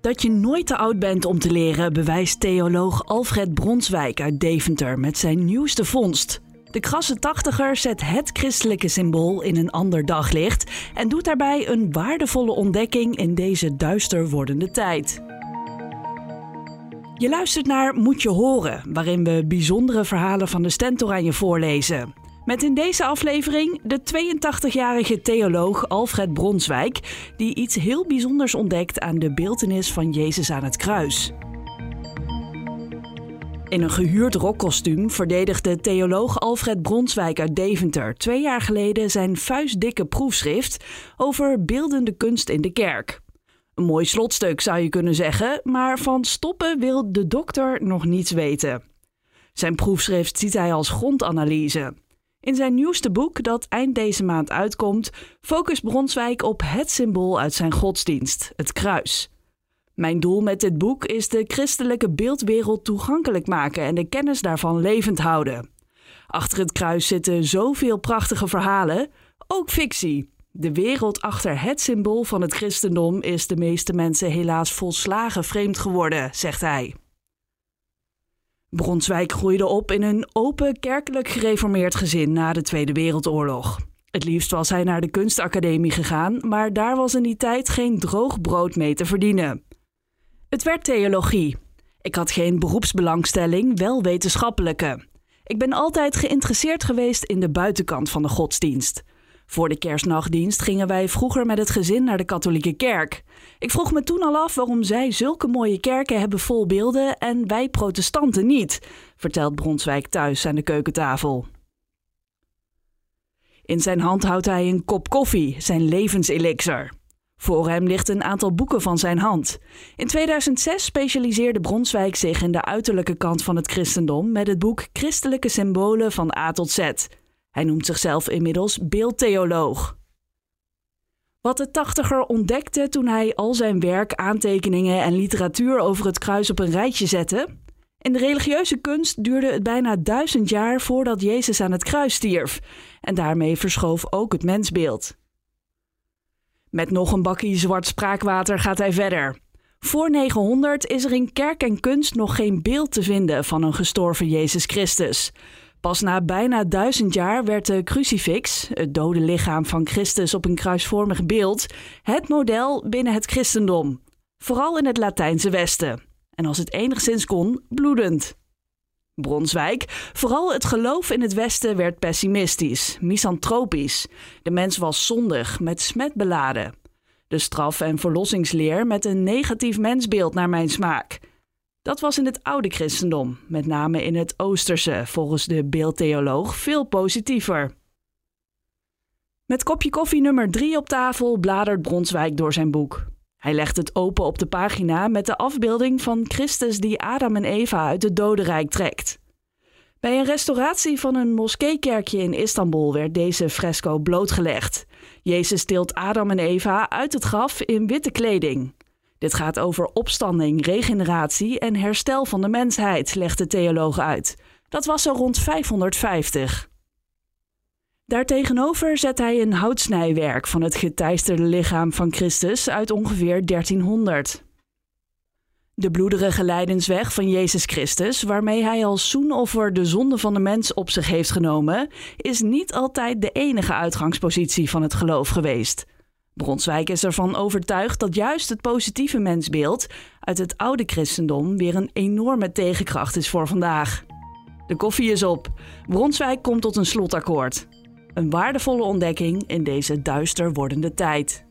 Dat je nooit te oud bent om te leren, bewijst theoloog Alfred Bronswijk uit Deventer met zijn nieuwste vondst. De krasse tachtiger zet het christelijke symbool in een ander daglicht en doet daarbij een waardevolle ontdekking in deze duister wordende tijd. Je luistert naar Moet je horen, waarin we bijzondere verhalen van de Stentoranje voorlezen. Met in deze aflevering de 82-jarige theoloog Alfred Bronswijk, die iets heel bijzonders ontdekt aan de beeltenis van Jezus aan het kruis. In een gehuurd rockkostuum verdedigde theoloog Alfred Bronswijk uit Deventer twee jaar geleden zijn vuistdikke proefschrift over beeldende kunst in de kerk. Een mooi slotstuk zou je kunnen zeggen, maar van stoppen wil de dokter nog niets weten. Zijn proefschrift ziet hij als grondanalyse. In zijn nieuwste boek, dat eind deze maand uitkomt, focust Bronswijk op het symbool uit zijn godsdienst, het kruis. Mijn doel met dit boek is de christelijke beeldwereld toegankelijk maken en de kennis daarvan levend houden. Achter het kruis zitten zoveel prachtige verhalen, ook fictie. De wereld achter het symbool van het christendom is de meeste mensen helaas volslagen vreemd geworden, zegt hij. Bronswijk groeide op in een open kerkelijk gereformeerd gezin na de Tweede Wereldoorlog. Het liefst was hij naar de kunstacademie gegaan, maar daar was in die tijd geen droog brood mee te verdienen. Het werd theologie. Ik had geen beroepsbelangstelling, wel wetenschappelijke. Ik ben altijd geïnteresseerd geweest in de buitenkant van de godsdienst. Voor de kerstnachtdienst gingen wij vroeger met het gezin naar de katholieke kerk. Ik vroeg me toen al af waarom zij zulke mooie kerken hebben vol beelden en wij protestanten niet, vertelt Bronswijk thuis aan de keukentafel. In zijn hand houdt hij een kop koffie, zijn levenselixer. Voor hem ligt een aantal boeken van zijn hand. In 2006 specialiseerde Bronswijk zich in de uiterlijke kant van het christendom met het boek Christelijke Symbolen van A tot Z. Hij noemt zichzelf inmiddels beeldtheoloog. Wat de tachtiger ontdekte toen hij al zijn werk, aantekeningen en literatuur over het kruis op een rijtje zette. In de religieuze kunst duurde het bijna duizend jaar voordat Jezus aan het kruis stierf, en daarmee verschoof ook het mensbeeld. Met nog een bakje zwart spraakwater gaat hij verder. Voor 900 is er in kerk en kunst nog geen beeld te vinden van een gestorven Jezus Christus. Pas na bijna duizend jaar werd de crucifix, het dode lichaam van Christus op een kruisvormig beeld, het model binnen het christendom. Vooral in het Latijnse Westen. En als het enigszins kon, bloedend. Bronswijk, vooral het geloof in het Westen werd pessimistisch, misantropisch. De mens was zondig, met smet beladen. De straf- en verlossingsleer met een negatief mensbeeld naar mijn smaak. Dat was in het oude christendom, met name in het Oosterse, volgens de beeldtheoloog, veel positiever. Met kopje koffie nummer 3 op tafel bladert Bronswijk door zijn boek. Hij legt het open op de pagina met de afbeelding van Christus die Adam en Eva uit het dodenrijk trekt. Bij een restauratie van een moskeekerkje in Istanbul werd deze fresco blootgelegd. Jezus tilt Adam en Eva uit het graf in witte kleding. Dit gaat over opstanding, regeneratie en herstel van de mensheid, legt de theoloog uit. Dat was zo rond 550. Daartegenover zet hij een houtsnijwerk van het geteisterde lichaam van Christus uit ongeveer 1300. De bloederige lijdensweg van Jezus Christus, waarmee hij als zoenoffer de zonde van de mens op zich heeft genomen, is niet altijd de enige uitgangspositie van het geloof geweest. Bronswijk is ervan overtuigd dat juist het positieve mensbeeld uit het oude christendom weer een enorme tegenkracht is voor vandaag. De koffie is op. Bronswijk komt tot een slotakkoord. Een waardevolle ontdekking in deze duister wordende tijd.